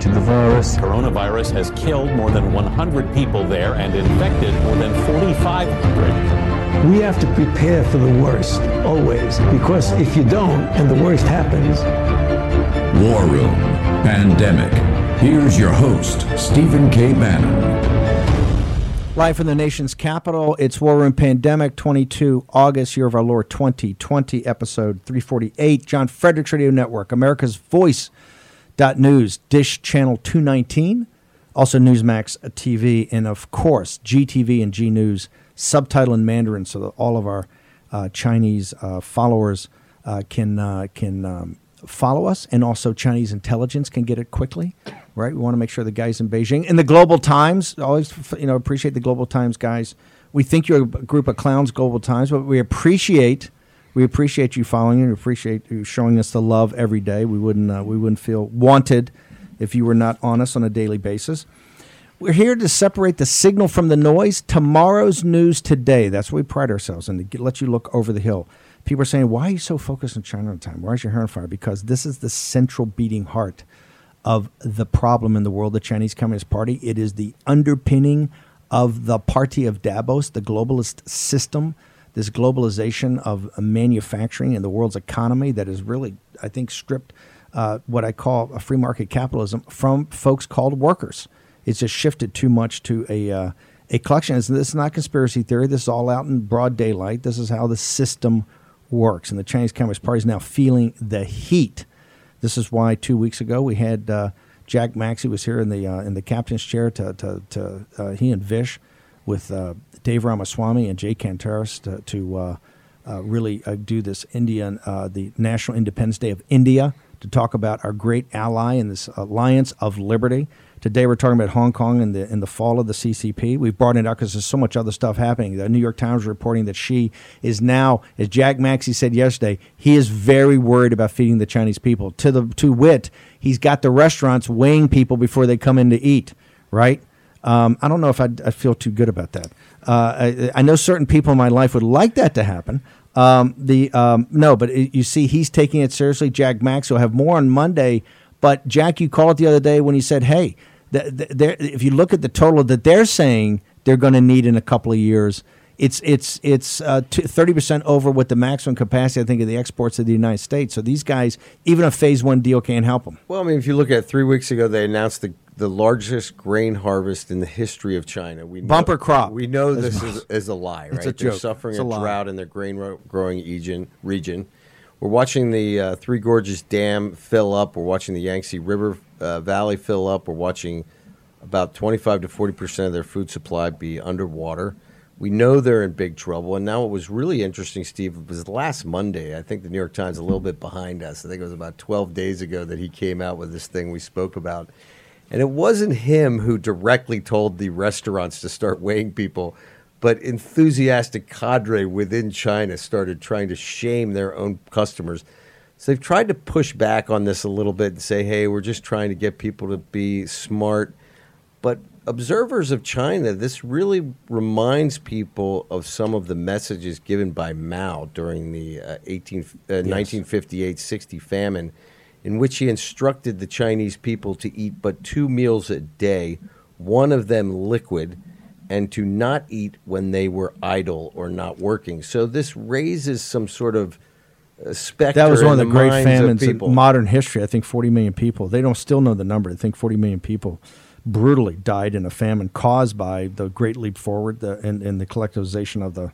contracted the virus. Coronavirus has killed more than 100 people there and infected more than 4,500. We have to prepare for the worst, always, because if you don't and the worst happens. War Room Pandemic. Here's your host, Stephen K. Bannon. Live from the nation's capital, it's War Room Pandemic 22, August, year of our Lord 2020, episode 348. John Fredericks Radio Network, America's Voice News, Dish Channel 219, also Newsmax TV, and of course GTV and G News, subtitle in Mandarin so that all of our uh, Chinese uh, followers uh, can uh, can um, follow us, and also Chinese intelligence can get it quickly. Right, we want to make sure the guys in Beijing and the Global Times always you know appreciate the Global Times guys. We think you're a group of clowns, Global Times, but we appreciate we appreciate you following. We appreciate you showing us the love every day. We wouldn't uh, we wouldn't feel wanted if you were not on us on a daily basis. We're here to separate the signal from the noise. Tomorrow's news today. That's what we pride ourselves in to get, let you look over the hill. People are saying, "Why are you so focused on China time? Why is your hair on fire?" Because this is the central beating heart of the problem in the world. The Chinese Communist Party. It is the underpinning of the party of Davos, the globalist system this globalization of manufacturing and the world's economy that has really, I think, stripped uh, what I call a free market capitalism from folks called workers. It's just shifted too much to a uh, a collection. This is not conspiracy theory. This is all out in broad daylight. This is how the system works, and the Chinese Communist Party is now feeling the heat. This is why two weeks ago we had uh, Jack Maxey was here in the uh, in the captain's chair to to, to uh, he and Vish with uh, Dave Ramaswamy and Jay Kantaras to, to uh, uh, really uh, do this Indian, the National Independence Day of India, to talk about our great ally in this alliance of liberty. Today we're talking about Hong Kong and the in the fall of the CCP. We've brought it up because there's so much other stuff happening. The New York Times reporting that she is now, as Jack Maxey said yesterday, he is very worried about feeding the Chinese people. To the to wit, he's got the restaurants weighing people before they come in to eat. Right? Um, I don't know if I'd, i feel too good about that. Uh, I, I, know certain people in my life would like that to happen. Um, the um, no, but it, you see, he's taking it seriously. Jack Maxey will have more on Monday. But Jack, you called the other day when he said, "Hey, the, the, if you look at the total that they're saying they're going to need in a couple of years." It's it's it's uh, thirty uh, percent over what the maximum capacity I think of the exports of the United States. So these guys, even a phase one deal can't help them. Well, I mean, if you look at three weeks ago, they announced the the largest grain harvest in the history of China. We know, bumper crop. We know this is, is a lie, right? It's a They're joke. suffering it's a, a drought in their grain growing region. Region. We're watching the uh, Three Gorges Dam fill up. We're watching the Yangtze River uh, Valley fill up. We're watching about 25 to 40 percent of their food supply be underwater. We know they're in big trouble. And now what was really interesting, Steve, was last Monday. I think the New York Times a little bit behind us. I think it was about 12 days ago that he came out with this thing we spoke about and it wasn't him who directly told the restaurants to start weighing people, but enthusiastic cadre within China started trying to shame their own customers. So they've tried to push back on this a little bit and say, hey, we're just trying to get people to be smart. But observers of China, this really reminds people of some of the messages given by Mao during the uh, 18, uh, yes. 1958 60 famine in which he instructed the Chinese people to eat but two meals a day, one of them liquid, and to not eat when they were idle or not working. So this raises some sort of uh, specter. That was one of the, the great famines in modern history. I think 40 million people. They don't still know the number. I think 40 million people brutally died in a famine caused by the Great Leap Forward the, and, and the collectivization of the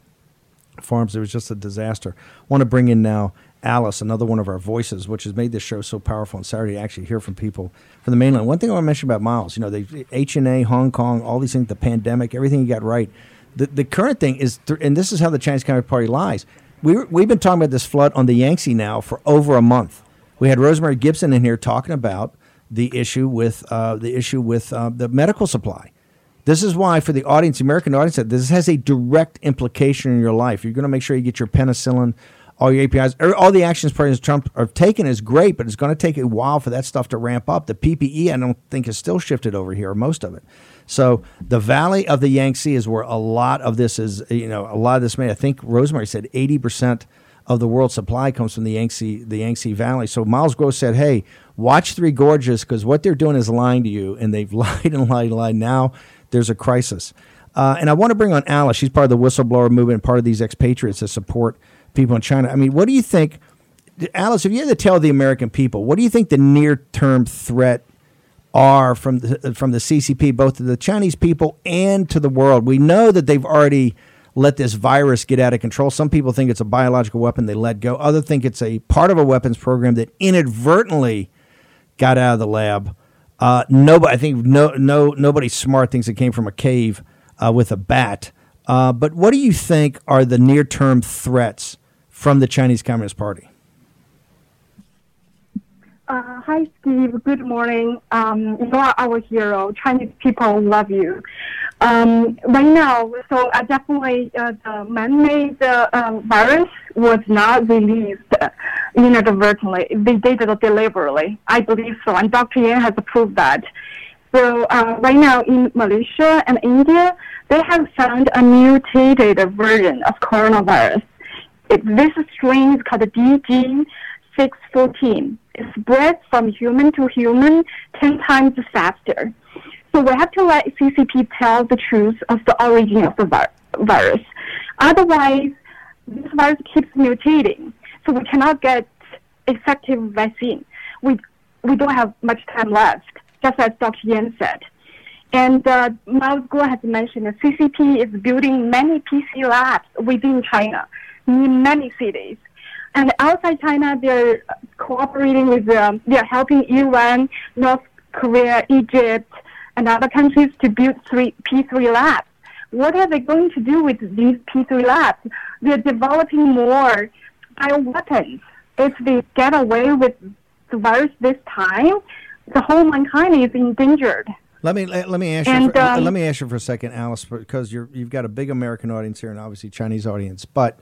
farms. It was just a disaster. I want to bring in now Alice, another one of our voices, which has made this show so powerful on Saturday to actually hear from people from the mainland. One thing I want to mention about Miles, you know, H and A, Hong Kong, all these things, the pandemic, everything he got right. The, the current thing is, th- and this is how the Chinese Communist Party lies. We, we've been talking about this flood on the Yangtze now for over a month. We had Rosemary Gibson in here talking about the issue with uh, the issue with uh, the medical supply. This is why, for the audience, the American audience, this has a direct implication in your life. You're going to make sure you get your penicillin, all your APIs, er, all the actions President Trump have taken is great, but it's going to take a while for that stuff to ramp up. The PPE, I don't think, is still shifted over here, most of it. So the valley of the Yangtze is where a lot of this is, you know, a lot of this made. I think Rosemary said 80% of the world's supply comes from the Yangtze, the Yangtze Valley. So Miles Gross said, hey, watch Three Gorges because what they're doing is lying to you. And they've lied and lied and lied. Now there's a crisis. Uh, and I want to bring on Alice. She's part of the whistleblower movement, part of these expatriates that support people in China. I mean, what do you think, Alice? If you had to tell the American people, what do you think the near-term threat are from the, from the CCP, both to the Chinese people and to the world? We know that they've already let this virus get out of control. Some people think it's a biological weapon they let go. Others think it's a part of a weapons program that inadvertently got out of the lab. Uh, nobody, I think no, no, nobody smart thinks it came from a cave uh, with a bat. Uh, but what do you think are the near-term threats from the Chinese Communist Party? Uh, hi, Steve. Good morning. Um, you are our hero. Chinese people love you. Um, right now, so uh, definitely uh, the man-made uh, um, virus was not released inadvertently. They did it deliberately. I believe so, and Dr. Yan has proved that. So uh, right now in Malaysia and India, they have found a mutated version of coronavirus. It, this strain is called DG614. It spreads from human to human 10 times faster. So we have to let CCP tell the truth of the origin of the vi- virus. Otherwise, this virus keeps mutating. So we cannot get effective vaccine. We, we don't have much time left, just as Dr. Yan said. And uh, Miles Guo has mentioned that CCP is building many PC labs within China, in many cities. And outside China, they're cooperating with, um, they're helping Iran, North Korea, Egypt, and other countries to build three P3 labs. What are they going to do with these P3 labs? They're developing more bioweapons. If they get away with the virus this time, the whole mankind is endangered. Let me let, let me ask And, you. For, um, let me ask you for a second, Alice, because you're you've got a big American audience here and obviously Chinese audience. But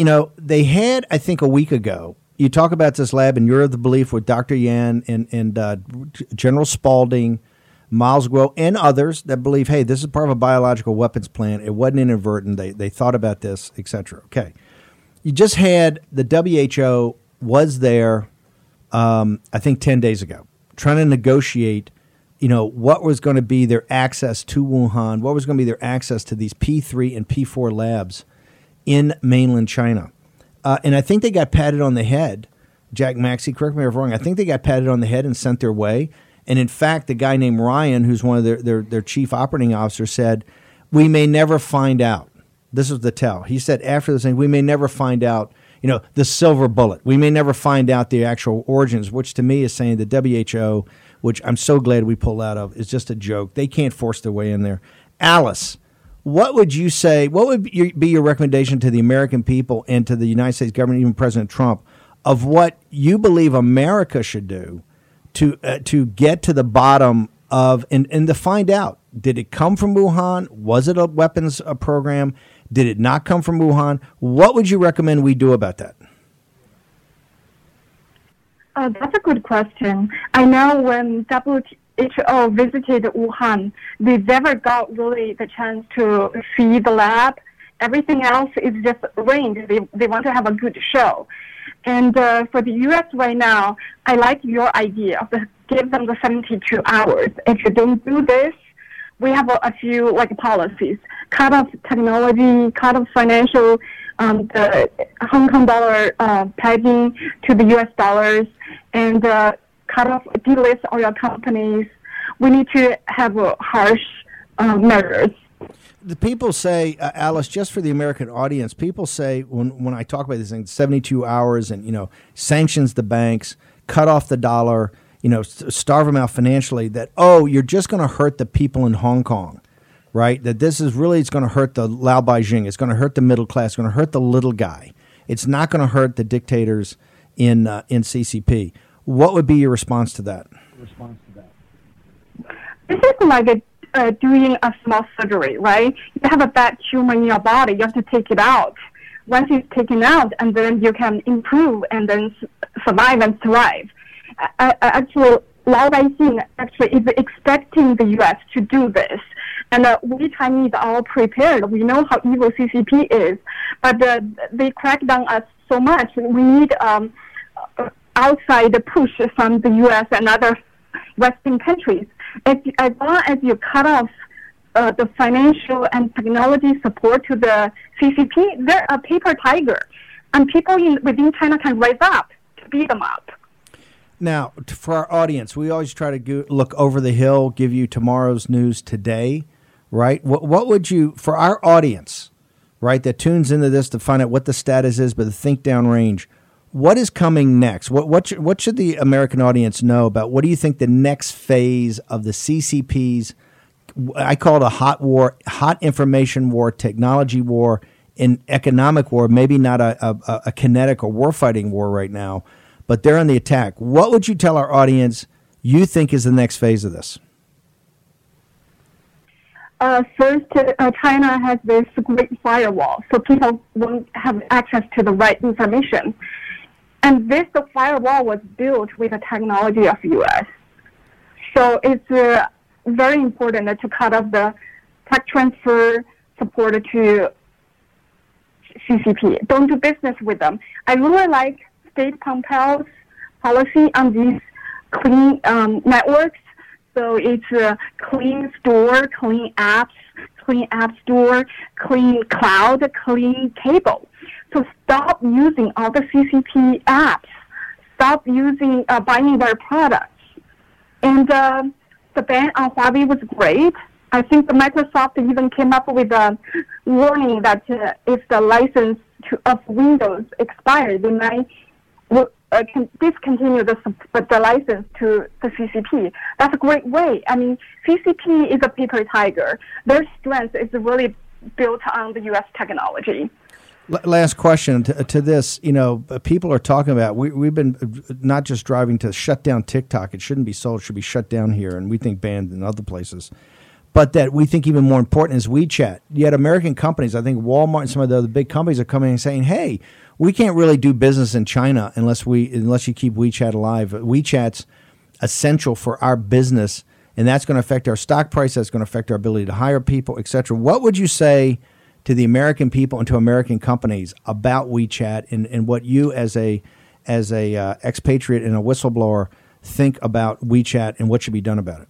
you know they had, I think, a week ago. You talk about this lab, and you're of the belief with Dr. Yan and and uh, General Spalding, Miles Guo, and others that believe, hey, this is part of a biological weapons plan. It wasn't inadvertent. They they thought about this, etc. Okay, you just had the WHO was there, um, I think, ten days ago, trying to negotiate you know, what was going to be their access to Wuhan, what was going to be their access to these P3 and P4 labs in mainland China. Uh, and I think they got patted on the head. Jack Maxey, correct me if I'm wrong. I think they got patted on the head and sent their way. And in fact, the guy named Ryan, who's one of their, their, their chief operating officers, said, We may never find out. This was the tell. He said after this thing, we may never find out, you know, the silver bullet. We may never find out the actual origins, which to me is saying the WHO which I'm so glad we pulled out of, is just a joke. They can't force their way in there. Alice, what would you say? What would be your, recommendation to the American people and to the United States government, even President Trump, of what you believe America should do to uh, to get to the bottom of and, and to find out did it come from Wuhan? Was it a weapons uh, program? Did it not come from Wuhan? What would you recommend we do about that? Uh, that's a good question. I know when WHO visited Wuhan, they never got really the chance to see the lab. Everything else is just arranged. They, they want to have a good show. And uh, for the U.S. right now, I like your idea of the, give them the 72 hours. If you don't do this, we have a, a few like policies, cut off technology, cut off financial, um, the Hong Kong dollar uh, pegging to the U.S. dollars, and uh, cut off, delist all your companies. We need to have uh, harsh uh, measures. the people say, uh, Alice, just for the American audience, people say when when I talk about these things, seventy two hours, and you know, sanctions the banks, cut off the dollar, you know, starve them out financially. That oh, you're just going to hurt the people in Hong Kong. right? That this is really it's going to hurt the Lao Baixing. It's going to hurt the middle class. It's going to hurt the little guy. It's not going to hurt the dictators in uh, in CCP. What would be your response to that? Response to that. This is like a, uh, doing a small surgery, right? You have a bad tumor in your body. You have to take it out. Once it's taken out, and then you can improve and then survive and thrive. Uh, actually, Lao Baixing actually is expecting the U.S. to do this. And uh, we Chinese are all prepared. We know how evil CCP is, but uh, they crack down us so much. We need um, outside the push from the U.S. and other Western countries. As, as long as you cut off uh, the financial and technology support to the CCP, they're a paper tiger, and people in, within China can rise up to beat them up. Now, for our audience, we always try to go, look over the hill, give you tomorrow's news today right? What, what would you, for our audience, right, that tunes into this to find out what the status is, but the think down range, what is coming next? What, what, should, what should the American audience know about what do you think the next phase of the CCP's, I call it a hot war, hot information war, technology war, an economic war, maybe not a, a, a kinetic or war fighting war right now, but they're on the attack. What would you tell our audience you think is the next phase of this? uh, first, uh, China has this great firewall, so people won't have access to the right information. And this the firewall was built with the technology of U.S. So it's uh, very important to cut off the tech transfer support to CCP. Don't do business with them. I really like State Pompeo's policy on these clean um, networks so it's a clean store, clean apps, clean app store, clean cloud, clean cable. So stop using all the CCP apps. Stop using uh, buying their products. And uh, the ban on Huawei was great. I think the Microsoft even came up with a warning that uh, if the license to, of Windows expires, they might uh, discontinue the, the license to the CCP. That's a great way. I mean, CCP is a paper tiger. Their strength is really built on the U.S. technology. Last question to, to, this. You know, uh, people are talking about we, we've been uh, not just driving to shut down TikTok. It shouldn't be sold. It should be shut down here, and we think banned in other places. But that we think even more important is WeChat. Yet American companies, I think Walmart and some of the other big companies are coming and saying, "Hey, we can't really do business in China unless we unless you keep WeChat alive. WeChat's essential for our business, and that's going to affect our stock price. That's going to affect our ability to hire people, etc. What would you say to the American people and to American companies about WeChat and, and what you as a as a uh, expatriate and a whistleblower think about WeChat and what should be done about it?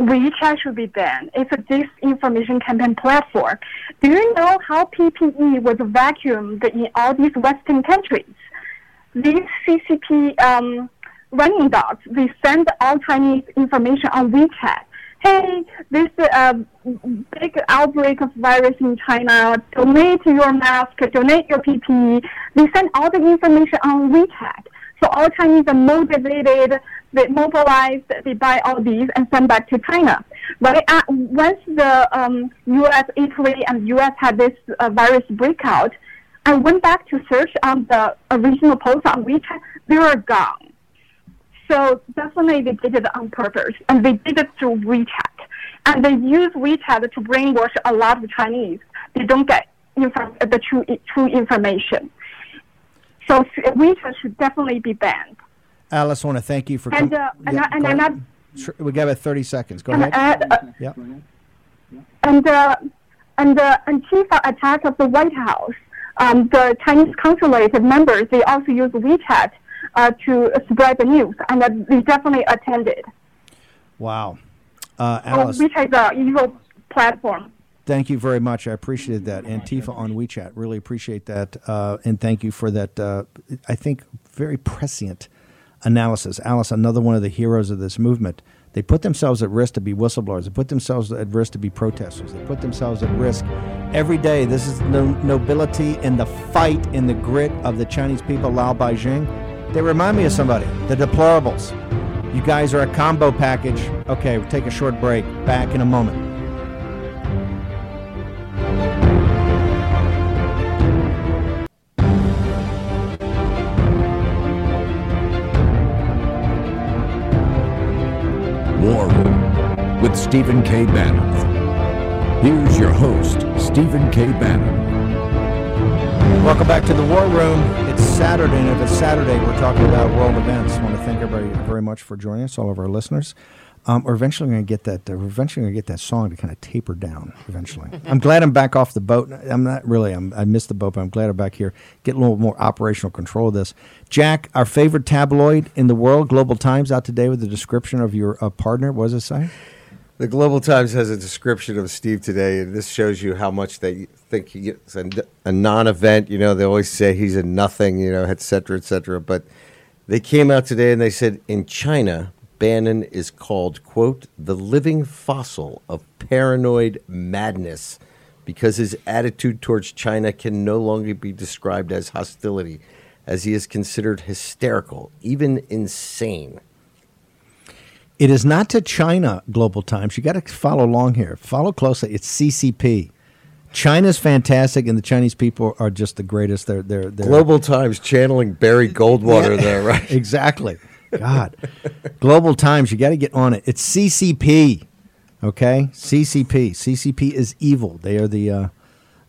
WeChat should be banned. It's a disinformation campaign platform. Do you know how PPE was vacuumed in all these Western countries? These CCP um, running dogs, they send all Chinese information on WeChat. Hey, this uh, big outbreak of virus in China, donate your mask, donate your PPE. They send all the information on WeChat. So all Chinese are motivated they mobilize, they buy all these and send back to China. Uh, once the um, U.S., Italy, and U.S. had this uh, virus breakout, I went back to search on the original post on WeChat. They were gone. So definitely they did it on purpose, and they did it through WeChat. And they use WeChat to brainwash a lot of Chinese. They don't get inf- the true, true information. So WeChat should definitely be banned. Alice, I want to thank you for coming. And, uh, and, yeah, and, and, and sure, we got about 30 seconds. Go and, ahead. Uh, yeah. And, uh, and uh, Antifa attack of the White House. Um, the Chinese consulate members, they also use WeChat uh, to spread the news, and uh, they definitely attended. Wow. Uh, Alice. WeChat is an evil platform. Thank you very much. I appreciate that. Antifa on WeChat. Really appreciate that. Uh, and thank you for that, uh, I think, very prescient analysis. Alice, another one of the heroes of this movement. They put themselves at risk to be whistleblowers. They put themselves at risk to be protesters. They put themselves at risk every day. This is the nobility and the fight and the grit of the Chinese people, Lao Baixing. They remind me of somebody, the deplorables. You guys are a combo package. Okay, we'll take a short break. Back in a moment. War Room with Stephen K. Bannon. Here's your host, Stephen K. Bannon. Welcome back to the War Room. It's Saturday, and if it's Saturday, we're talking about world events. I want to thank everybody very much for joining us, all of our listeners. Um, we're eventually going to get that. Uh, we're eventually going to get that song to kind of taper down. Eventually, I'm glad I'm back off the boat. I'm not really. I'm, I missed the boat, but I'm glad I'm back here. Get a little more operational control of this. Jack, our favorite tabloid in the world, Global Times, out today with a description of your uh, partner. What does it say? The Global Times has a description of Steve today, and this shows you how much they think he's a, a non-event. You know, they always say he's a nothing. You know, et cetera, et cetera. But they came out today and they said in China, Bannon is called quote the living fossil of paranoid madness because his attitude towards China can no longer be described as hostility, as he is considered hysterical, even insane. It is not to China, Global Times. You got to follow along here. Follow closely. It's CCP. China's fantastic, and the Chinese people are just the greatest. They're they're, they're Global Times channeling Barry Goldwater Yeah. there, right? exactly. God, Global Times. You got to get on it. It's CCP. Okay, CCP. CCP is evil. They are the uh,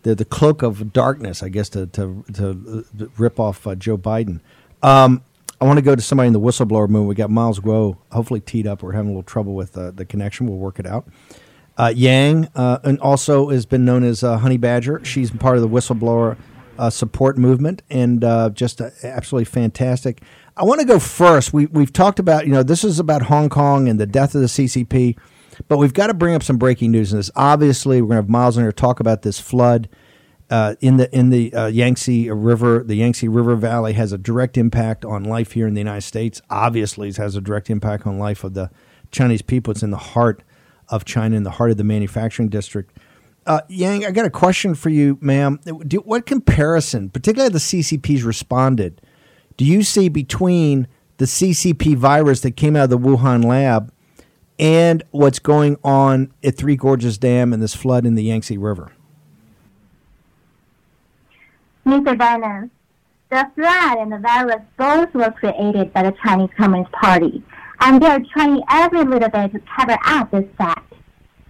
they're the cloak of darkness, I guess, to to, to uh, rip off uh, Joe Biden. Um, I want to go to somebody in the whistleblower movement. We got Miles Guo, hopefully teed up. We're having a little trouble with uh, the connection. We'll work it out. Uh, Yang, uh, and also has been known as uh, Honey Badger. She's part of the whistleblower uh, support movement, and uh, just absolutely fantastic. I want to go first. We we've talked about you know this is about Hong Kong and the death of the CCP, but we've got to bring up some breaking news And this. Obviously, we're going to have Miles on here talk about this flood uh, in the in the uh, Yangtze River, the Yangtze River Valley has a direct impact on life here in the United States. Obviously, it has a direct impact on life of the Chinese people. It's in the heart of China, in the heart of the manufacturing district. Uh, Yang, I got a question for you, ma'am. Do, what comparison, particularly the CCP's responded, do you see between the CCP virus that came out of the Wuhan lab and what's going on at Three Gorges Dam and this flood in the Yangtze River? Mr. Bannon, the flood and the virus both were created by the Chinese Communist Party, and they are trying every little bit to cover up this fact.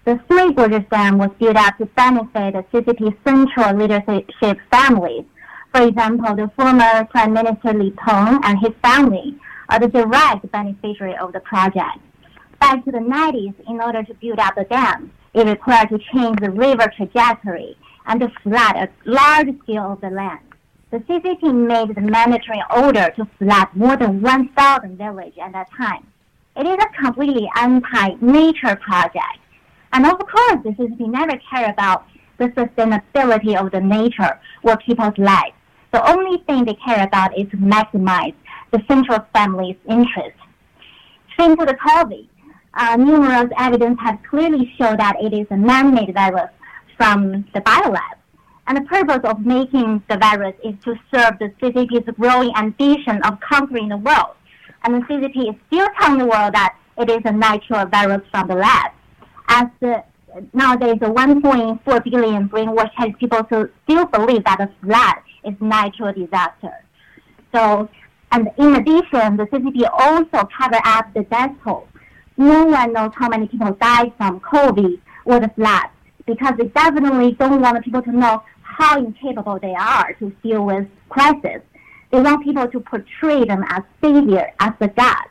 The Three Gorges Dam was built up to benefit the CCP central leadership families. For example, the former Prime Minister Li Peng and his family are the direct beneficiary of the project. Back to the 90s, in order to build up the dam, it required to change the river trajectory and to flood a large scale of the land. The CCP made the mandatory order to flood more than 1,000 villages at that time. It is a completely anti-nature project. And of course, the CCP never care about the sustainability of the nature or people's lives. The only thing they care about is to maximize the central family's interest. To the COVID. Uh, numerous evidence have clearly shown that it is a man-made virus from the biolab. And the purpose of making the virus is to serve the CCP's growing ambition of conquering the world. And the CCP is still telling the world that it is a natural virus from the lab. As the, nowadays, the 1.4 billion brainwashed Chinese people still believe that the flood is natural disaster. So, and in addition, the CCP also cover up the death toll. No one knows how many people died from COVID or the flood because they definitely don't want people to know how incapable they are to deal with crisis. They want people to portray them as savior, as the gods.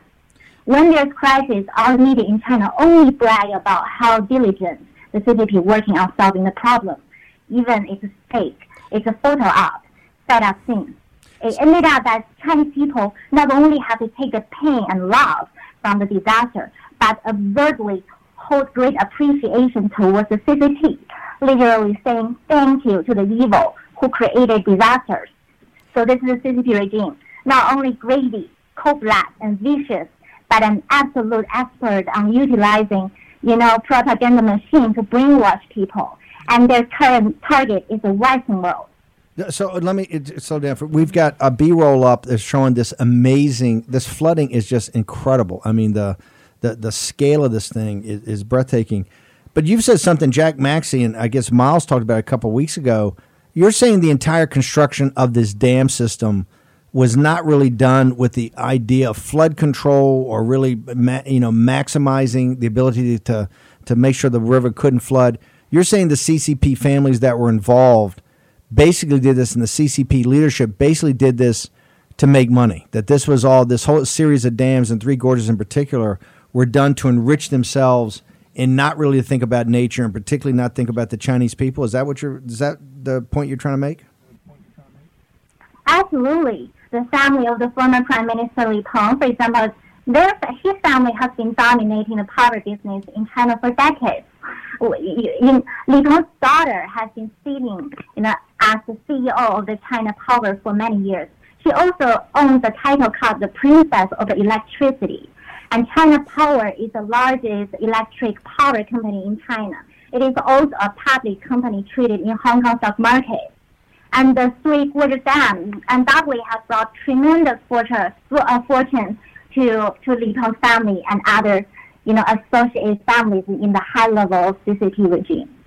When there's crisis, our media in China only brag about how diligent the CCP working on solving the problem. Even it's fake, it's a photo op, set up things. It ended up that Chinese people not only have to take the pain and love from the disaster, but absurdly hold great appreciation towards the CCP, literally saying thank you to the evil who created disasters. So this is the CCP regime, not only greedy, cold-blooded, and vicious, but an absolute expert on utilizing, you know, propaganda machine to brainwash people. And their current target is the Western world. So uh, let me uh, it, slow down. For, we've got a B roll up that's showing this amazing. This flooding is just incredible. I mean the the the scale of this thing is, is breathtaking. But you've said something, Jack Maxey, and I guess Miles talked about a couple weeks ago. You're saying the entire construction of this dam system was not really done with the idea of flood control or really, ma- you know, maximizing the ability to to make sure the river couldn't flood. You're saying the CCP families that were involved basically did this, and the CCP leadership basically did this to make money. That this was all this whole series of dams and Three Gorges in particular were done to enrich themselves and not really to think about nature and particularly not think about the Chinese people. Is that what you're? Is that the point you're trying to make? Absolutely. The family of the former Prime Minister Li Peng, for example, his family has been dominating the power business in China for decades. Li Peng's daughter has been sitting you know, as the CEO of the China Power for many years. She also owns a title called the Princess of Electricity. And China Power is the largest electric power company in China. It is also a public company traded in Hong Kong stock market. And the Three Gorges Dam undoubtedly has brought tremendous fortune, uh, fortune to, to Li Peng's family and other, you know, associated families in the high level CCP regime.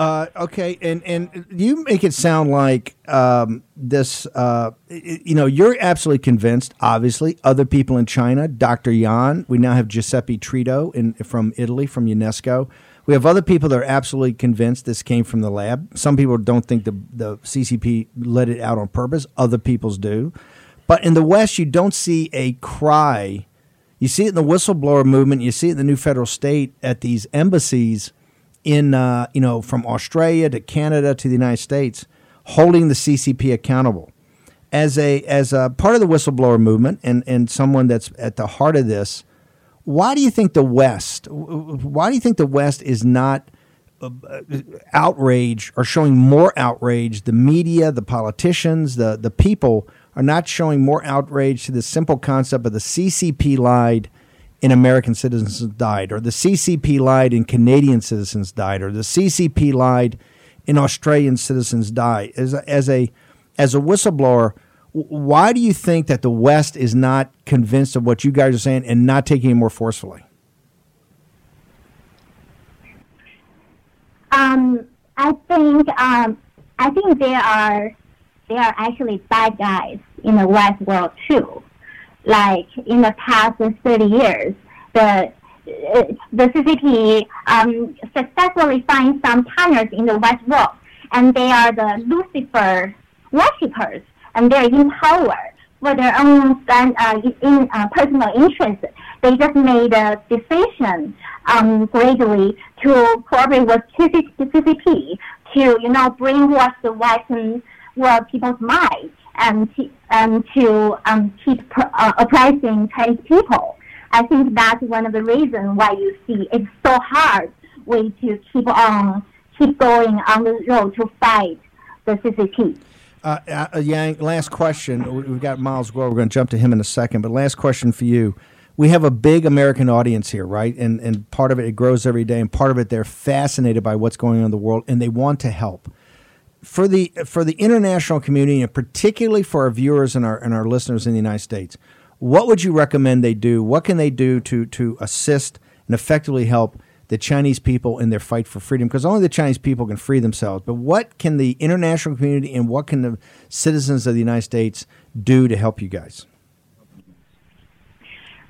Uh, okay, and and you make it sound like um, this. Uh, you know, you're absolutely convinced. Obviously, other people in China, Dr. Yan. We now have Giuseppe Tritto in from Italy, from UNESCO. We have other people that are absolutely convinced this came from the lab. Some people don't think the the CCP let it out on purpose. Other people's do. But in the West, you don't see a cry. You see it in the whistleblower movement. You see it in the new federal state at these embassies in uh, you know from Australia to Canada to the United States, holding the CCP accountable as a as a part of the whistleblower movement and and someone that's at the heart of this. Why do you think the West? Why do you think the West is not uh, outrage or showing more outrage? The media, the politicians, the the people are not showing more outrage to the simple concept of the CCP lied in American citizens died, or the CCP lied and Canadian citizens died, or the CCP lied and Australian citizens died. As a, as a as a whistleblower, why do you think that the West is not convinced of what you guys are saying and not taking it more forcefully? Um, I think um, I think there are there are actually bad guys in the West world too like in the past 30 years, the the CCP um, successfully find some partners in the West world, and they are the Lucifer worshippers, and they're in power for their own uh, in, uh, personal interest. They just made a decision um, greatly to cooperate with CCP to, you know, brainwash the Western world people's minds and and to um, keep uh, oppressing Chinese people. I think that's one of the reasons why you see it's so hard way to keep on keep going on the road to fight the CCP. Uh, uh, Yang, last question. We've got Miles Guo. We're going to jump to him in a second, but last question for you. We have a big American audience here, right? And and part of it it grows every day, and part of it they're fascinated by what's going on in the world, and they want to help for the for the international community and particularly for our viewers and our and our listeners in the United States, what would you recommend they do? What can they do to to assist and effectively help the Chinese people in their fight for freedom? Because only the Chinese people can free themselves. But what can the international community and what can the citizens of the United States do to help you guys?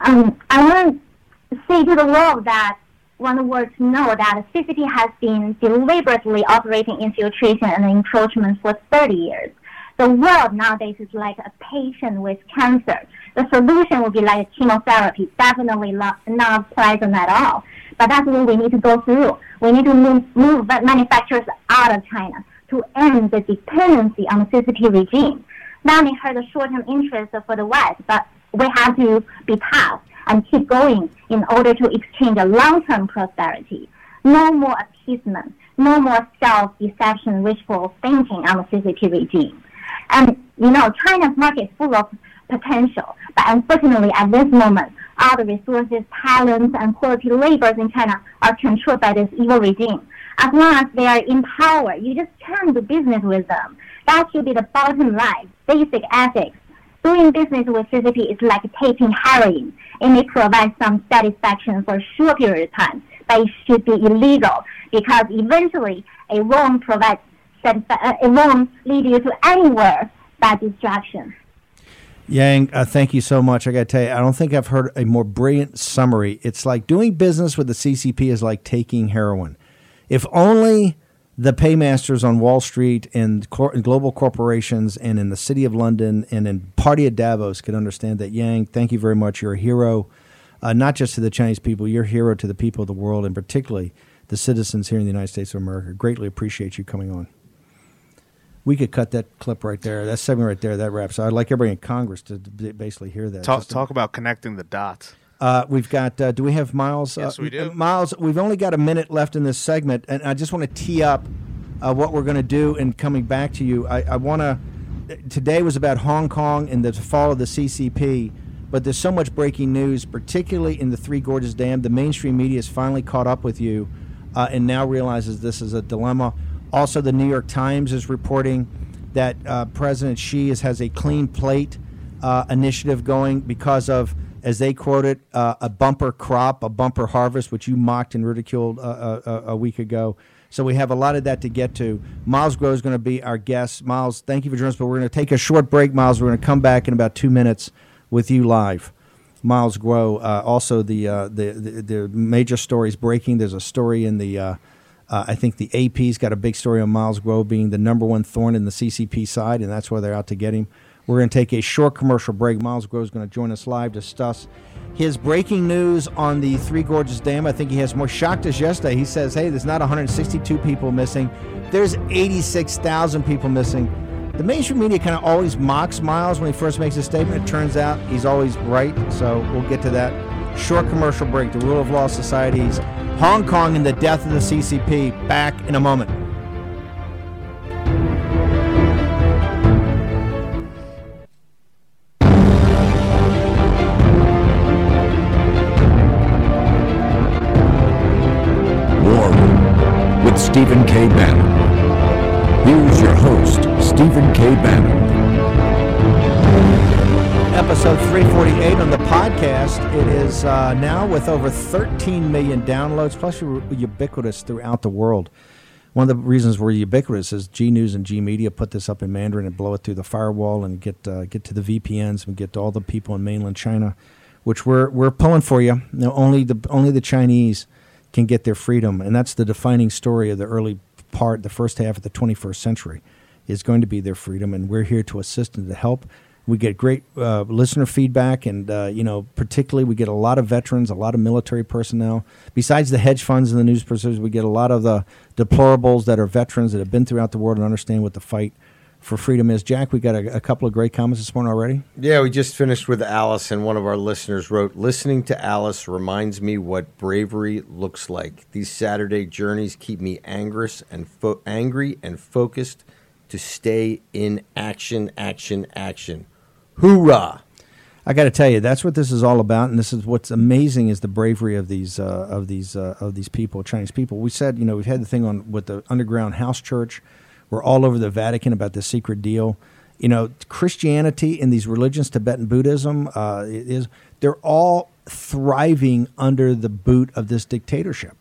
Um, I want to say to the world that one word to know that CCP has been deliberately operating infiltration and encroachment for 30 years. The world nowadays is like a patient with cancer. The solution would be like chemotherapy, definitely not, not pleasant at all. But that's what we need to go through. We need to move, move manufacturers out of China to end the dependency on the CCP regime. Not only hurt the short-term interest for the West, but we have to be tough and keep going in order to exchange a long-term prosperity. No more appeasement, no more self-deception, wishful thinking on the CCP regime. And, you know, China's market is full of potential, but unfortunately at this moment, all the resources, talents, and quality labors in China are controlled by this evil regime. As long as they are in power, you just can't do business with them. That should be the bottom line, basic ethics. Doing business with CCP is like taking heroin. It may provide some satisfaction for a short period of time, but it should be illegal because eventually it won't provide uh, it won't lead you to anywhere but distraction. Yang, uh, thank you so much. I got to tell you, I don't think I've heard a more brilliant summary. It's like doing business with the CCP is like taking heroin. If only the paymasters on Wall Street and, cor- global corporations and in the city of London and in party of Davos could understand that. Yang, thank you very much. You're a hero, uh, not just to the Chinese people, you're a hero to the people of the world and particularly the citizens here in the United States of America. Greatly appreciate you coming on. We could cut that clip right there. That segment right there. That wraps. I'd like everybody in Congress to basically hear that. Talk, Just to- talk about connecting the dots. Uh, we've got. Uh, do we have Miles? Yes, uh, we do. Miles, we've only got a minute left in this segment, and I just want to tee up uh, what we're going to do in coming back to you. I, I want to. Today was about Hong Kong and the fall of the CCP, but there's so much breaking news, particularly in the Three Gorges Dam. The mainstream media has finally caught up with you, uh, and now realizes this is a dilemma. Also, the New York Times is reporting that uh, President Xi has a clean plate uh, initiative going because of, as they quote it, uh, a bumper crop, a bumper harvest, which you mocked and ridiculed uh, uh, uh, a week ago. So we have a lot of that to get to. Miles Guo is going to be our guest. Miles, thank you for joining us, but we're going to take a short break, Miles. We're going to come back in about two minutes with you live. Miles Guo, uh, also the, uh, the, the the major stories breaking. There's a story in the I think the AP's got a big story on Miles Guo being the number one thorn in the CCP side, and that's why they're out to get him. We're going to take a short commercial break. Miles Guo is going to join us live to discuss his breaking news on the Three Gorges Dam. I think he has more shocked us yesterday. He says, "Hey, there's not 162 people missing. There's 86,000 people missing." The mainstream media kind of always mocks Miles when he first makes a statement. It turns out he's always right. So we'll get to that. Short commercial break. The rule of law societies, Hong Kong, and the death of the CCP. Back in a moment. Stephen K. Bannon. Here's your host, Stephen K. Bannon. episode 348 on the podcast. It is uh, now with over 13 million downloads, plus we're ubiquitous throughout the world. One of the reasons we're ubiquitous is G News and G Media put this up in Mandarin and blow it through the firewall and get uh, get to the VPNs and get to all the people in mainland China, which we're we're pulling for you. Now, only the only the Chinese can get their freedom, and that's the defining story of the early part, the first half of the 21st century, is going to be their freedom, and we're here to assist and to help. We get great uh, listener feedback, and uh, you know, particularly, we get a lot of veterans, a lot of military personnel. Besides the hedge funds and the news pursuers, we get a lot of the deplorables that are veterans that have been throughout the world and understand what the fight for freedom is. Jack, we got a, a couple of great comments this morning already. Yeah, we just finished with Alice, and one of our listeners wrote, Listening to Alice reminds me what bravery looks like. These Saturday journeys keep me angerous and fo- angry and focused to stay in action, action, action. Hoorah! I got to tell you, that's what this is all about, and this is what's amazing is the bravery of these uh, of these uh, of these people, Chinese people. We said, you know, we've had the thing on with the underground house church. We're all over the Vatican about the secret deal. You know, Christianity and these religions, Tibetan Buddhism, uh, is they're all thriving under the boot of this dictatorship,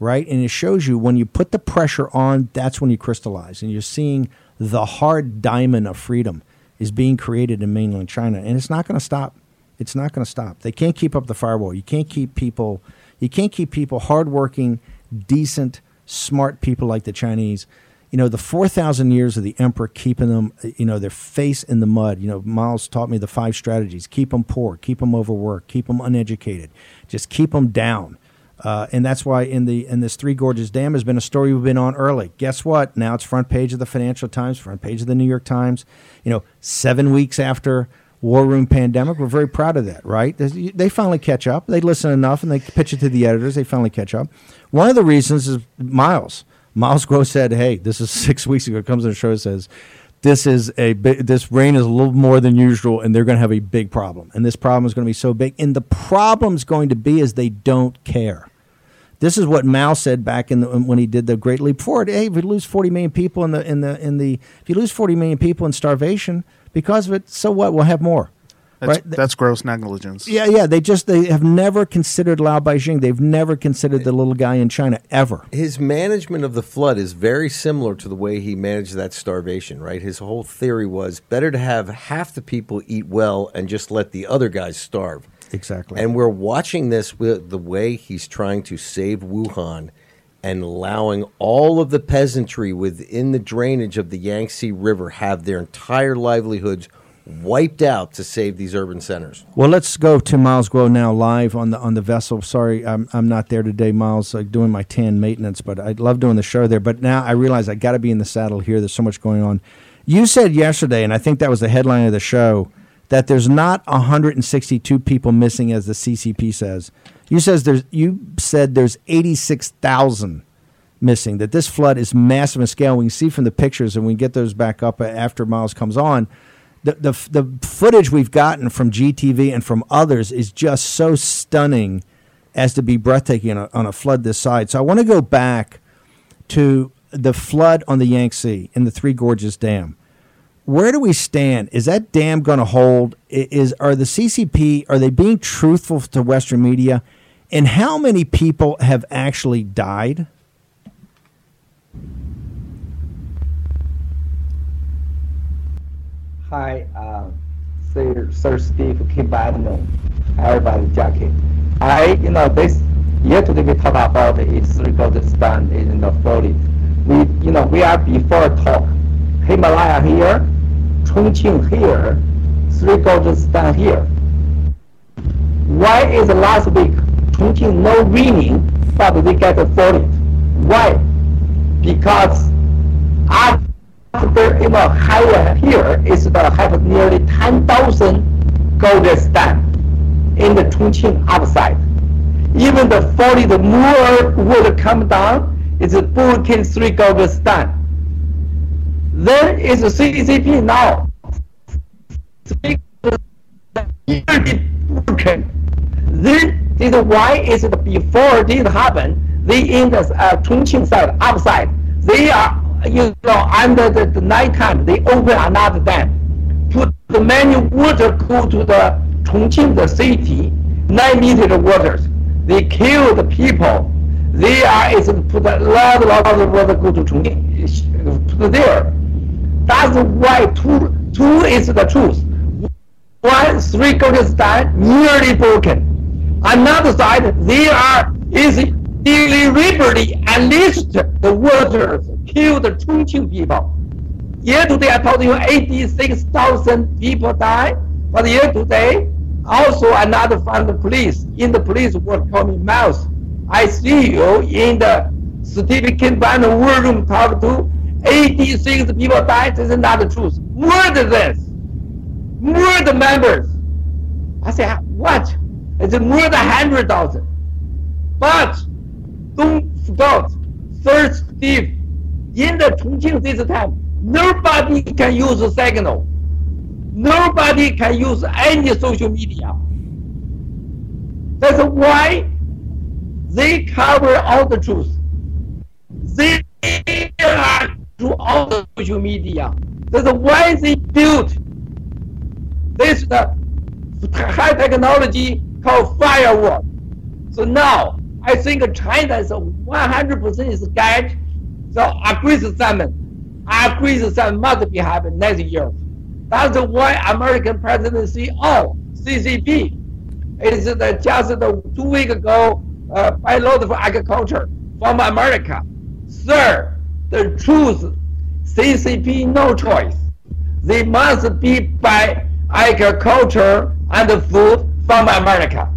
right? And it shows you when you put the pressure on, that's when you crystallize, and you're seeing the hard diamond of freedom is being created in mainland China, and it's not going to stop. It's not going to stop. They can't keep up the firewall. You can't keep people. You can't keep people hardworking, decent, smart people like the Chinese. You know, the four thousand years of the emperor keeping them, you know, their face in the mud. You know, Miles taught me the five strategies: keep them poor, keep them overworked, keep them uneducated, just keep them down. Uh, and that's why in the in this Three Gorges Dam has been a story we've been on early. Guess what? Now it's front page of the Financial Times, front page of the New York Times. You know, seven weeks after War Room pandemic, we're very proud of that, right? They finally catch up. They listen enough and they pitch it to the editors. They finally catch up. One of the reasons is Miles. Miles Guo said, "Hey, this is six weeks ago." Comes on the show and says. This is a this rain is a little more than usual, and they're going to have a big problem. And this problem is going to be so big, and the problem's going to be is they don't care This is what Mao said back in the, um, when he did the Great Leap Forward. Hey, if you lose 40 million people in the in the in the if you lose 40 million people in starvation because of it, so what? We'll have more. That's, right? that's gross negligence. Yeah, yeah. They just they have never considered Lao Baixing. They've never considered the little guy in China ever. His management of the flood is very similar to the way he managed that starvation, right? His whole theory was better to have half the people eat well and just let the other guys starve. Exactly. And we're watching this with the way he's trying to save Wuhan and allowing all of the peasantry within the drainage of the Yangtze River have their entire livelihoods wiped out to save these urban centers. Well, let's go to Miles Guo now live on the on the vessel. Sorry, I'm I'm not there today, Miles, uh, doing my tan maintenance, but I love doing the show there. But now I realize I got to be in the saddle here. There's so much going on. You said yesterday, and I think that was the headline of the show, that there's not 162 people missing, as the CCP says. You says there's you said there's 86,000 missing. That this flood is massive in scale. We can see from the pictures, and we get those back up after Miles comes on the, the the footage we've gotten from GTV and from others is just so stunning as to be breathtaking on a, on a flood this side. So I want to go back to the flood on the Yangtze in the Three Gorges Dam. Where do we stand? Is that dam going to hold? Is are the CCP are they being truthful to Western media? And how many people have actually died? Hi, uh, Sir, Sir Steve K. Bannon, everybody, Jackie. I, you know, this yesterday we talk about the historical stand in the Florida. We, you know, we are before talk. Himalaya here, Chongqing here, Three Gorges stand here. Why is last week Chongqing no raining, but we get the flooded? Why? Because after after know higher here is the have nearly 10,000 gold stand in the Chongqing upside. Even the 40 the more would come down is a broken three gold stand. There is a CCP now. this is why is it before this happen? They in the uh, Chongqing side upside. They are you know, under the, the night time, they open another dam. Put the many water go to the Chongqing, the city, nine meter waters. They kill the people. They are is put a lot, lot of water go to Chongqing, put there. That's why two, two is the truth. One, three Stand nearly broken. Another side, they are is deliberately unleashed the waters killed the Chongqing people. Yesterday I told you 86,000 people died, but yesterday also another from the police in the police were coming mouse. I see you in the Stephen K. Bannon war room talk to 86 people died. This is not the truth. More than this. More than members. I say, what? It's more than 100,000. But don't forget, third Steve in the Chongqing this time, nobody can use signal. Nobody can use any social media. That's why they cover all the truth. They are to all the social media. That's why they built this the high technology called firewall. So now I think China is 100% is guide so aggressive summon, aggressive summon must be happen next year. That's why American presidency oh CCP is the, just the two weeks ago uh, by load for agriculture from America. Sir, the truth, CCP no choice. They must be by agriculture and food from America.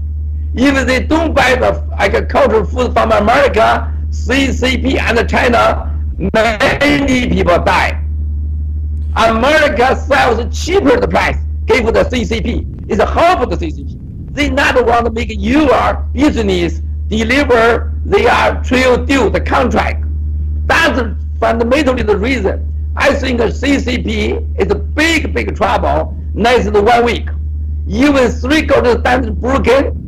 If they don't buy the agricultural food from America, CCP and China, many people die. America sells cheaper the price, give the CCP. It's half of the CCP. They not want to make your business deliver their trail deal, the contract. That's fundamentally the reason. I think CCP is a big, big trouble next one week. Even three quarters times broken,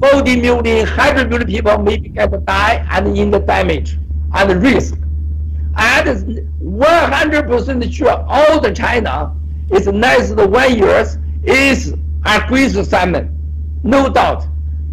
40 million, 100 million people maybe get die and in the damage and risk. And 100% sure all the China is next one years is aggressive salmon. No doubt.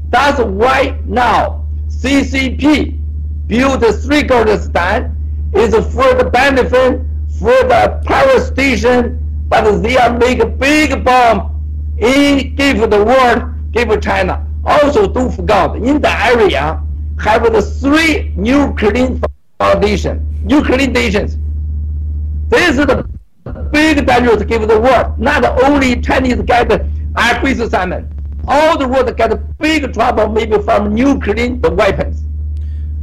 That's why now CCP build three golden stand is for the benefit for the power station, but they are make a big bomb in give the world, give China. Also don't forget in the area have the three nuclear foundation, nuclear stations. This is the big danger to give the world. Not only Chinese get aggressive salmon, all the world get big trouble maybe from nuclear weapons.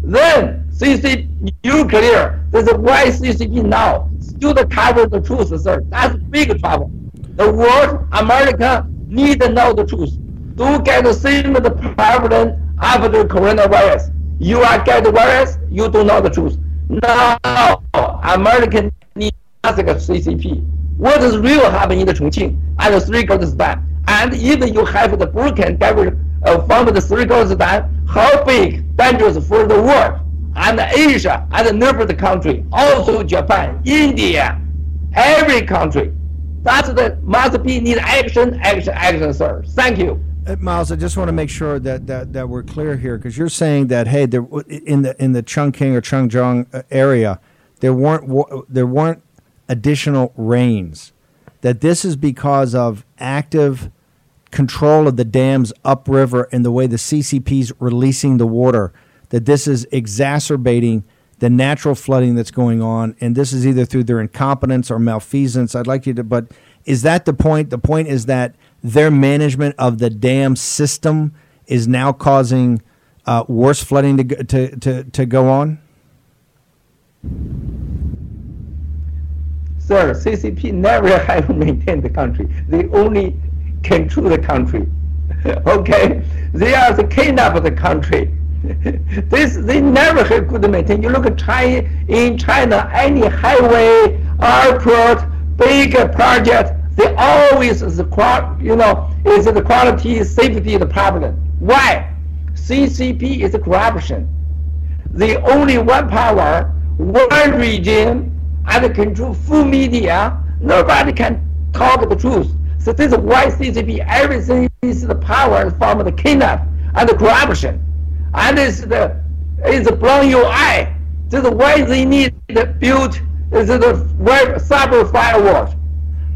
Then CC nuclear, this is why CCP now still cover the truth, sir. That's big trouble. The world, America, need to know the truth. Do get the same the problem after the coronavirus. You are get the virus, you know the truth. Now, American need to ask CCP. What is real happening in the Chongqing and the Three Gorges Dam? And if you have the broken devil uh, from the Three Gorges Dam, how big, dangerous for the world, and Asia, and neighboring country, also Japan, India, every country. That's the must be need action, action, action, sir. Thank you. Uh, Miles, I just want to make sure that, that, that we're clear here because you're saying that hey, there in the in the Chongqing or Changjiang uh, area, there weren't there weren't additional rains. That this is because of active control of the dams upriver and the way the CCP's releasing the water. That this is exacerbating the natural flooding that's going on, and this is either through their incompetence or malfeasance. I'd like you to, but is that the point? The point is that their management of the dam system is now causing uh, worse flooding to, to, to, to go on? Sir, CCP never have maintained the country. They only control the country. okay? They are the kidnap of the country. this they never have good maintain. You look at China in China, any highway, airport, big project, they always the you know is the quality safety the problem. Why? CCP is corruption. The only one power, one regime, and control full media. Nobody can talk the truth. So this is why CCP everything is the power from the kidnap and the corruption, and it's the it's blowing your eye. This is why they need to build is the cyber firewall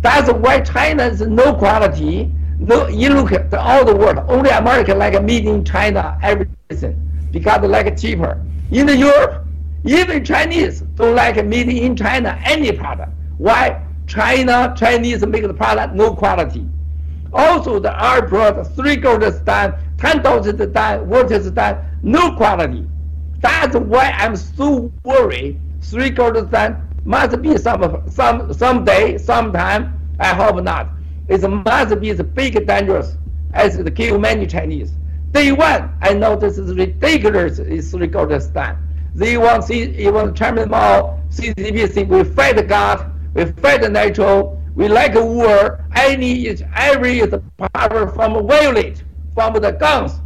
that's why China is no quality. No, you look at all the world, only America like made in China everything because they like cheaper. In Europe, even Chinese don't like made in China any product. Why? China, Chinese make the product no quality. Also, the our product, three gold stand, ten thousand stand, water stand, no quality. That's why I'm so worried. Three gold stand must be some some someday, sometime. I hope not. It must be the big dangerous as it kill many Chinese. Day one, I know this is ridiculous. It's regarded stand. They want see even Chairman Mao, CCP we fight God, we fight natural, we like war. Any is every is power from violate from the guns.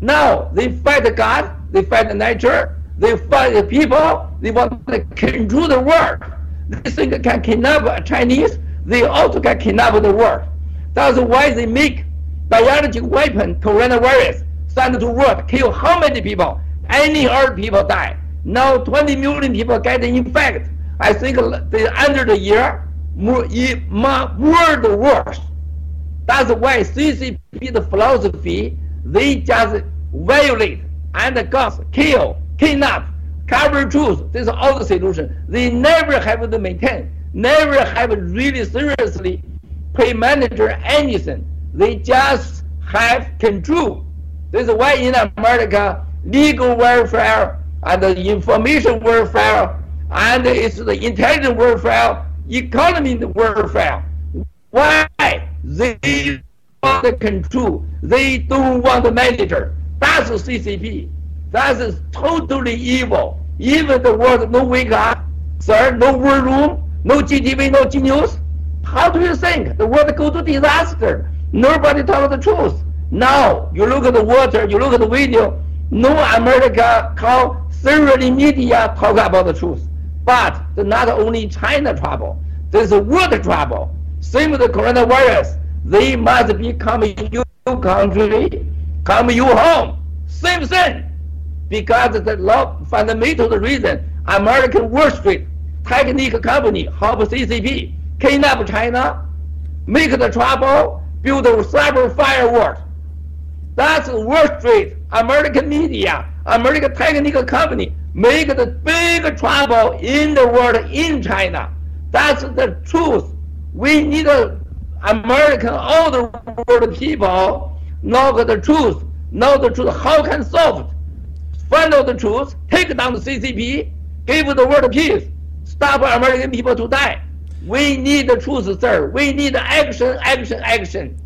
Now they fight God, they fight nature, they fight the people, they want to control the world. They think can kidnap a Chinese, they also can kidnap the world. That's why they make biological weapon, coronavirus, send to world, kill how many people? Any other people die. Now 20 million people get infected. I think they under the year, more, the worse. That's why CCP, the philosophy, they just violate and gas, kill, kidnap, cover truth. This is all the solution. They never have to maintain, never have really seriously pay manager anything. They just have control. This is why in America, legal warfare and information warfare and it's the intelligence warfare, economy warfare. Why? They want the control. They don't want the manager. That's the CCP. That is totally evil. Even the world no wake up, sir, no war room, no GTV, no G News. How do you think the world go to disaster? Nobody tell the truth. Now you look at the water, you look at the video. No America call thoroughly media talk about the truth. But not only China trouble, there's a world trouble. Same with the coronavirus. They must be coming you country, come you home. Same thing. Because the law, fundamental reason, American Wall Street, technical company, help CCP, kidnap China, make the trouble, build cyber fireworks. That's Wall Street, American media, American technical company, make the big trouble in the world in China. That's the truth. We need American, all the world people know the truth, know the truth, how can solve it. Out the truth, take down the CCP, give the world peace, stop American people to die. We need the truth, sir. We need action, action, action.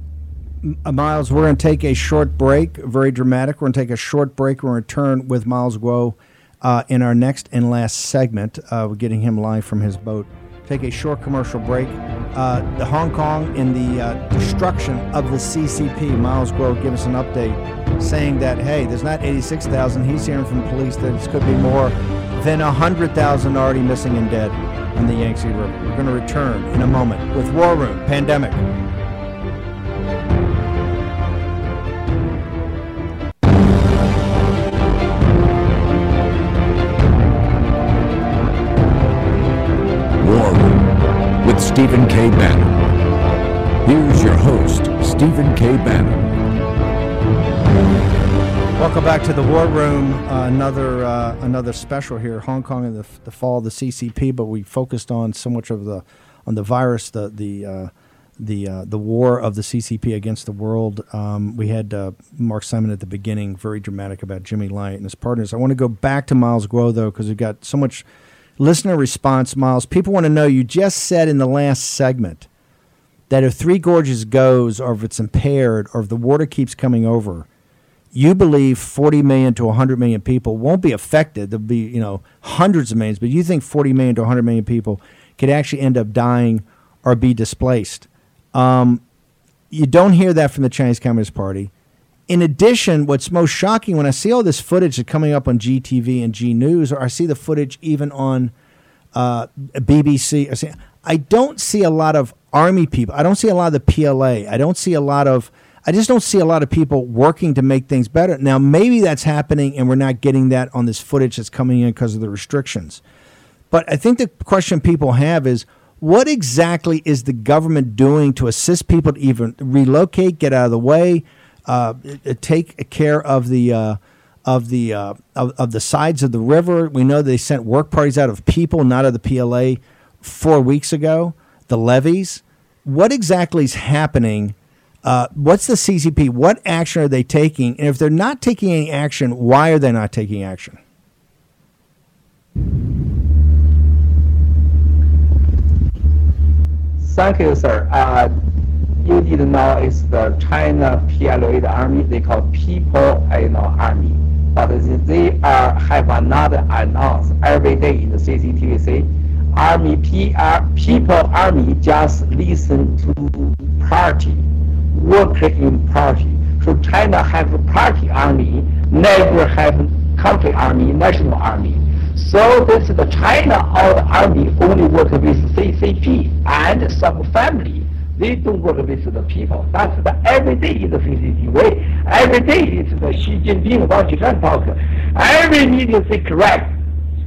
Uh, Miles, we're going to take a short break, very dramatic. We're going to take a short break. We're going to return with Miles Guo uh, in our next and last segment. We're getting him live from his boat. Take a short commercial break. Uh, the Hong Kong in the uh, destruction of the CCP. Miles Guo give us an update saying that, hey, there's not 86,000. He's hearing from police that this could be more than 100,000 already missing and dead on the Yangtze River. We're going to return in a moment with War Room Pandemic. Stephen K. Bannon. Here's your host, Stephen K. Bannon. Welcome back to the War Room. Uh, another uh, another special here, Hong Kong and the, the fall of the CCP. But we focused on so much of the on the virus, the the uh, the uh, the war of the CCP against the world. Um, we had uh, Mark Simon at the beginning, very dramatic about Jimmy Lai and his partners. I want to go back to Miles Guo though, because we've got so much listener response. Miles, people want to know. You just said in the last segment that if Three Gorges goes, or if it's impaired, or if the water keeps coming over you believe 40 million to 100 million people won't be affected. There'll be, you know, hundreds of millions, but you think 40 million to 100 million people could actually end up dying or be displaced. Um, you don't hear that from the Chinese Communist Party. In addition, what's most shocking when I see all this footage that's coming up on GTV and G News, or I see the footage even on uh, BBC, I, see, I don't see a lot of army people. I don't see a lot of the PLA. I don't see a lot of I just don't see a lot of people working to make things better. Now, maybe that's happening and we're not getting that on this footage that's coming in because of the restrictions. But I think the question people have is what exactly is the government doing to assist people to even relocate, get out of the way, uh, take care of the. Uh, of the uh, of, of the sides of the river, we know they sent work parties out of people, not of the PLA, four weeks ago. The levees. What exactly is happening uh, what's the CCP? What action are they taking? And if they're not taking any action, why are they not taking action? Thank you, sir. You need to know it's the China PLA army. They call People you know, Army, but they are have another announce every day in the CCTV. Say, Army PR People Army just listen to party working party. So China have a party army, never have country army, national army. So this is the China the army only work with CCP and some family. They don't work with the people. That's the every day in the CCP way. Every day it's the Xi Jinping, Wang Qishan talk. Every meeting say correct.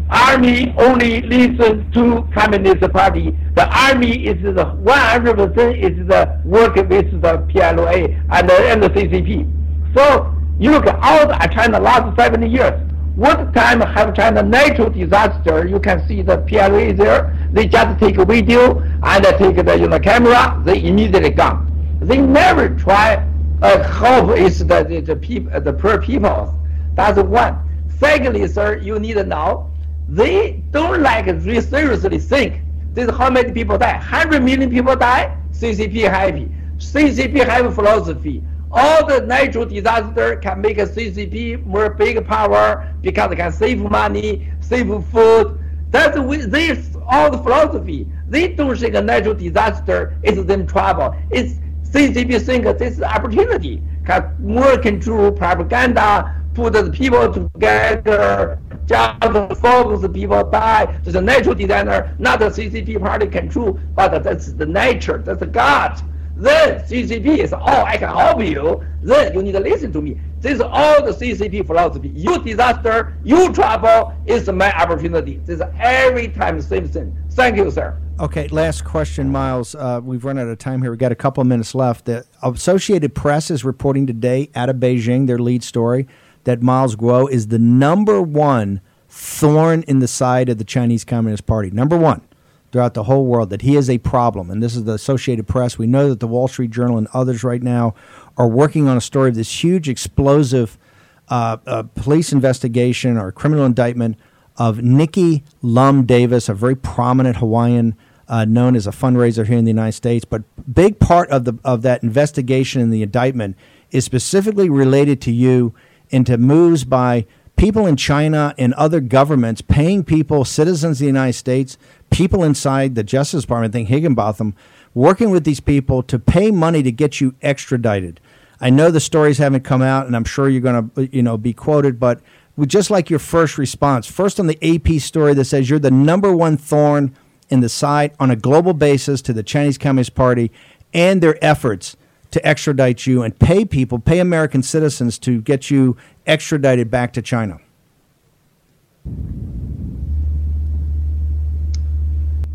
Army only listen to Communist Party. The army is the 100% is the work with the PLA and the, and the CCP. So you look at all the China last 70 years. What time have China natural disaster? You can see the PLA there. They just take a video and they take the you know, camera. They immediately gone. They never try uh, help is the the, the, people, the poor people. That's one. Secondly, sir, you need to know they don't like really seriously think this how many people die. 100 million people die, CCP happy. CCP have philosophy. All the natural disaster can make a CCP more big power because they can save money, save food. That's this all the philosophy. They don't think a natural disaster is them trouble. It's CCP think this is opportunity. have more control, propaganda, put the people together, just focus the people die. It's a natural designer, not the CCP party control, but that's the nature, that's the God. Then CCP is, oh, I can help you. Then you need to listen to me. This is all the CCP philosophy. You disaster, you trouble is my opportunity. This is every time the same thing. Thank you, sir. Okay, last question, Miles. Uh, we've run out of time here. We've got a couple of minutes left. The Associated Press is reporting today out of Beijing, their lead story, that Miles Guo is the number one thorn in the side of the Chinese Communist Party. Number one throughout the whole world, that he is a problem. And this is the Associated Press. We know that the Wall Street Journal and others right now are working on a story of this huge, explosive uh, uh, police investigation or criminal indictment of Nickie Lum Davis, a very prominent Hawaiian uh, known as a fundraiser here in the United States. But big part of the of that investigation and the indictment is specifically related to you into moves by people in China and other governments paying people, citizens of the United States, people inside the Justice Department, think Higginbotham, working with these people to pay money to get you extradited. I know the stories haven't come out, and I'm sure you're going to, you know, be quoted, but just like your first response. First on the AP story that says you're the number one thorn in the side on a global basis to the Chinese Communist Party and their efforts to extradite you and pay people, pay American citizens to get you extradited back to China?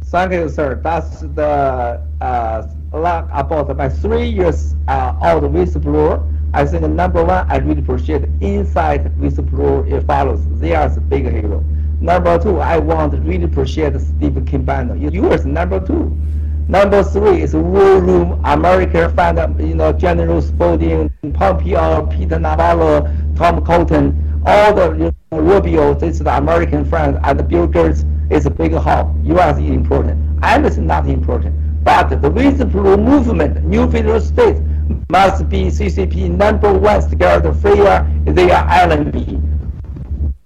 Thank you, sir. That's the uh, about my three years uh, out whistleblower. I think number one, I really appreciate inside whistleblower it follows. They are the big hero. Number two, I want to really appreciate Stephen K. Bannon. Yours number two. Number three is War Room, American fund, you know, General Spalding, Pompeo, Peter Navarro, Tom Cotton, all the you know, Rubio, this is the American friend, and Bill Gertz is a big help. U.S. is important. I'm not important. But the whistleblower movement, new federal states, must be CCP number one scared failure. They are enemy.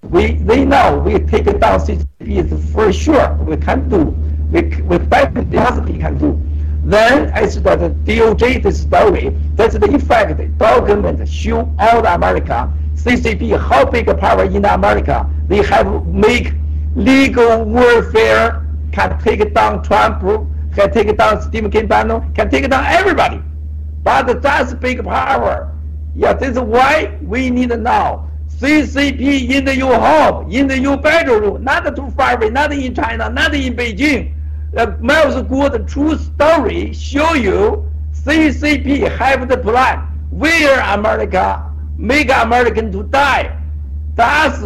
We, they know we take down CCP is for sure. We can do we, we definitely can do. Then as the DOJ the story, that's the effect document show all the America, CCP, how big power in America. They have make legal warfare, can take down Trump, can take down Stephen K. Bannon, can take down everybody. But that's big power. Yeah, this is why we need now CCP in the your home, in the your bedroom, not too far away, not in China, not in Beijing. The Miles Guo true story show you CCP have the plan where America make American to die. That's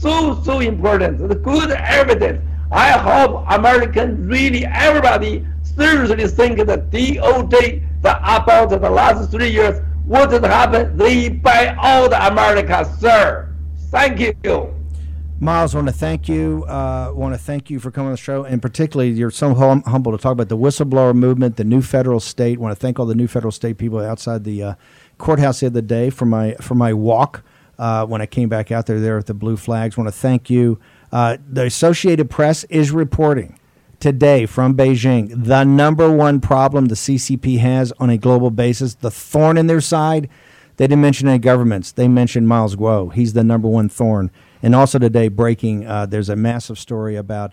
so so important. The good evidence. I hope American really everybody seriously think that DOJ the, about the last three years what has happened. They buy all the America, sir. Thank you. Miles, want to thank you. Uh, want to thank you for coming on the show, and particularly you're so hum- humble to talk about the whistleblower movement, the new federal state. want to thank all the new federal state people outside the uh, courthouse the other day for my for my walk uh, when I came back out there there with the blue flags. want to thank you. Uh, the Associated Press is reporting today from Beijing the number one problem the CCP has on a global basis, the thorn in their side. They didn't mention any governments. They mentioned Miles Guo. He's the number one thorn. And also today, breaking, uh, there's a massive story about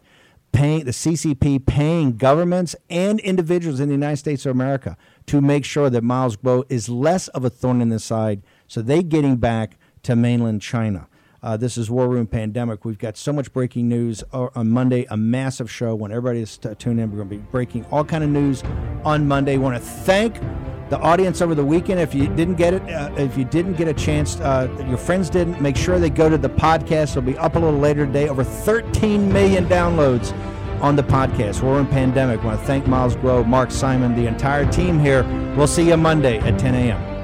paying the CCP paying governments and individuals in the United States of America to make sure that Miles Guo is less of a thorn in the side, so they getting back to mainland China. Uh, this is War Room Pandemic. We've got so much breaking news uh, on Monday, a massive show. When everybody is t- tuned in, we're going to be breaking all kind of news on Monday. Want to thank the audience over the weekend. If you didn't get it, uh, if you didn't get a chance, uh, your friends didn't, make sure they go to the podcast. It'll be up a little later today. Over 13 million downloads on the podcast. War Room pandemic. Want to thank Miles Guo, Mark Simon, the entire team here. We'll see you Monday at 10 a.m.